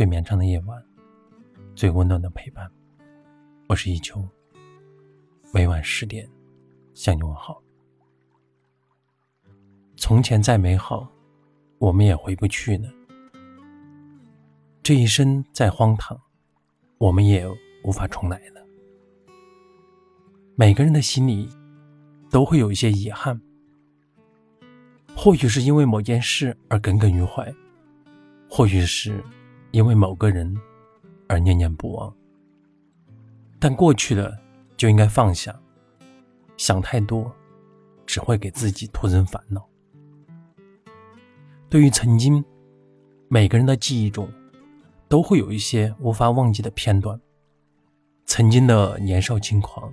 最绵长的夜晚，最温暖的陪伴。我是一秋，每晚十点向你问好。从前再美好，我们也回不去了。这一生再荒唐，我们也无法重来了。每个人的心里都会有一些遗憾，或许是因为某件事而耿耿于怀，或许是因为某个人而念念不忘。但过去了就应该放下，想太多只会给自己徒增烦恼。对于曾经，每个人的记忆中都会有一些无法忘记的片段。曾经的年少轻狂，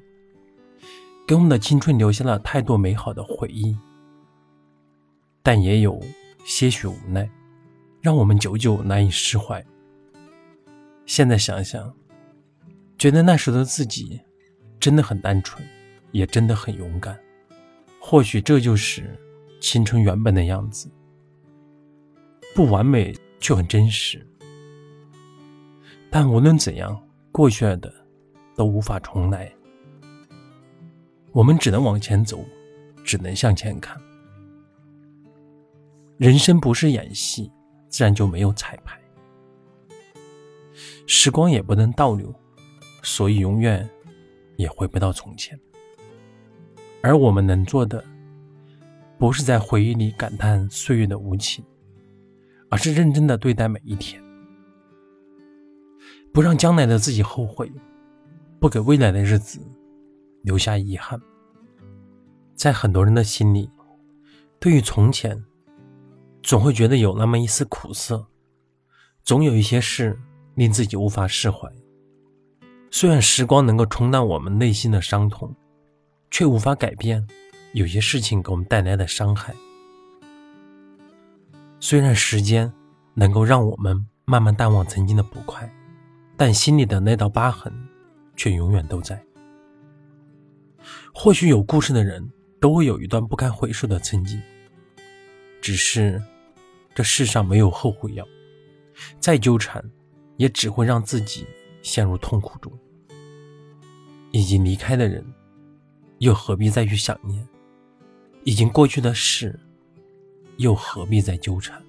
给我们的青春留下了太多美好的回忆，但也有些许无奈，让我们久久难以释怀。现在想想，觉得那时的自己真的很单纯，也真的很勇敢。或许这就是青春原本的样子。不完美却很真实，但无论怎样，过去了的都无法重来。我们只能往前走，只能向前看。人生不是演戏，自然就没有彩排。时光也不能倒流，所以永远也回不到从前。而我们能做的，不是在回忆里感叹岁月的无情。而是认真的对待每一天，不让将来的自己后悔，不给未来的日子留下遗憾。在很多人的心里，对于从前，总会觉得有那么一丝苦涩，总有一些事令自己无法释怀。虽然时光能够冲淡我们内心的伤痛，却无法改变有些事情给我们带来的伤害。虽然时间能够让我们慢慢淡忘曾经的不快，但心里的那道疤痕却永远都在。或许有故事的人都会有一段不堪回首的曾经，只是这世上没有后悔药，再纠缠也只会让自己陷入痛苦中。已经离开的人，又何必再去想念？已经过去的事。又何必再纠缠？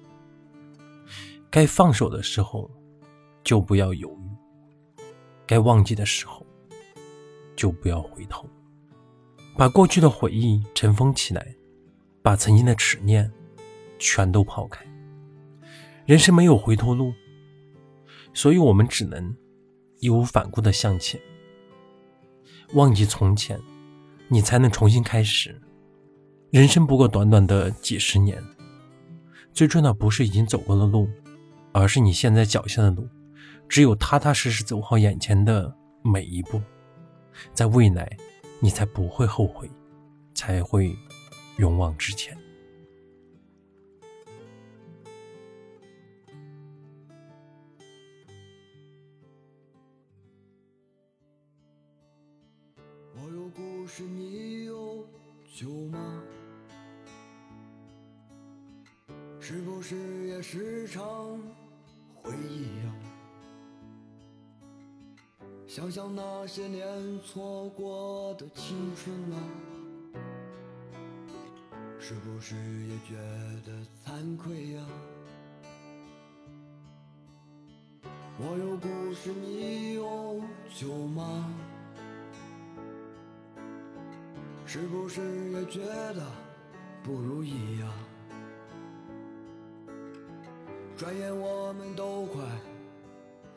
该放手的时候，就不要犹豫；该忘记的时候，就不要回头。把过去的回忆尘封起来，把曾经的执念全都抛开。人生没有回头路，所以我们只能义无反顾的向前。忘记从前，你才能重新开始。人生不过短短的几十年。最重要的不是已经走过的路，而是你现在脚下的路。只有踏踏实实走好眼前的每一步，在未来，你才不会后悔，才会勇往直前。酒吗？是不是也时常回忆呀？想想那些年错过的青春啊，是不是也觉得惭愧呀？我有故事，你有酒吗？是不是也觉得不如意呀？转眼我们都快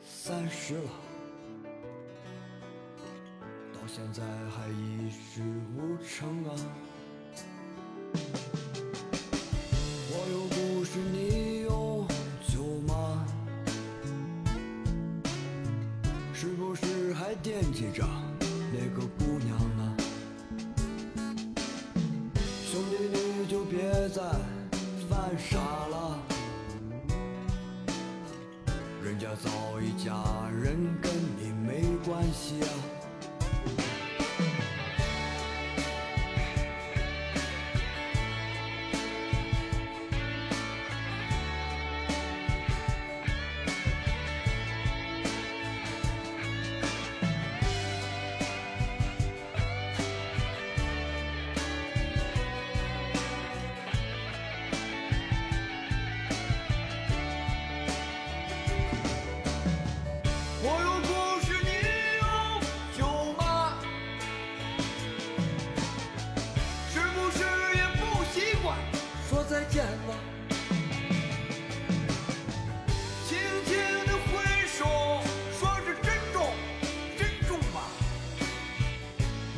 三十了，到现在还一事无成啊！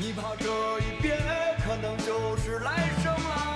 你怕这一别，可能就是来生了。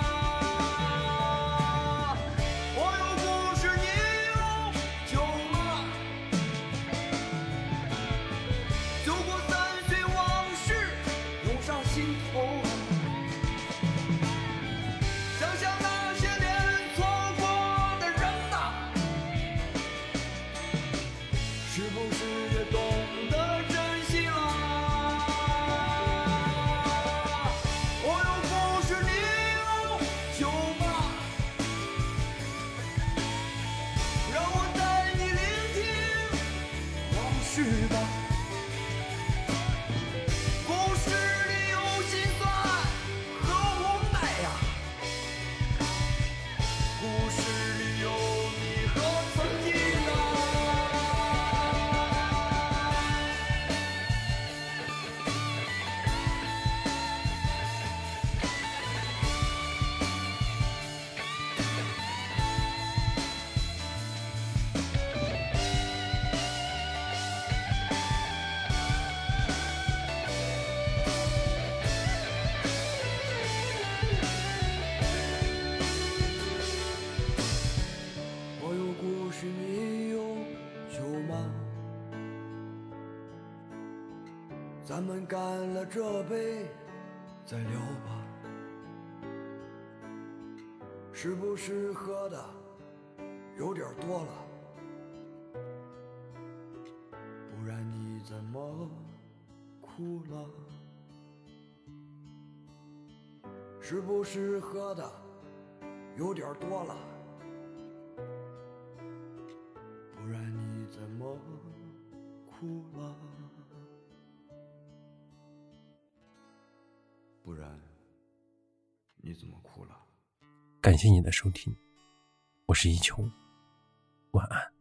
咱们干了这杯，再聊吧。是不是喝的有点多了？不然你怎么哭了？是不是喝的有点多了？不然你怎么哭了？不然你怎么哭了？感谢你的收听，我是一琼，晚安。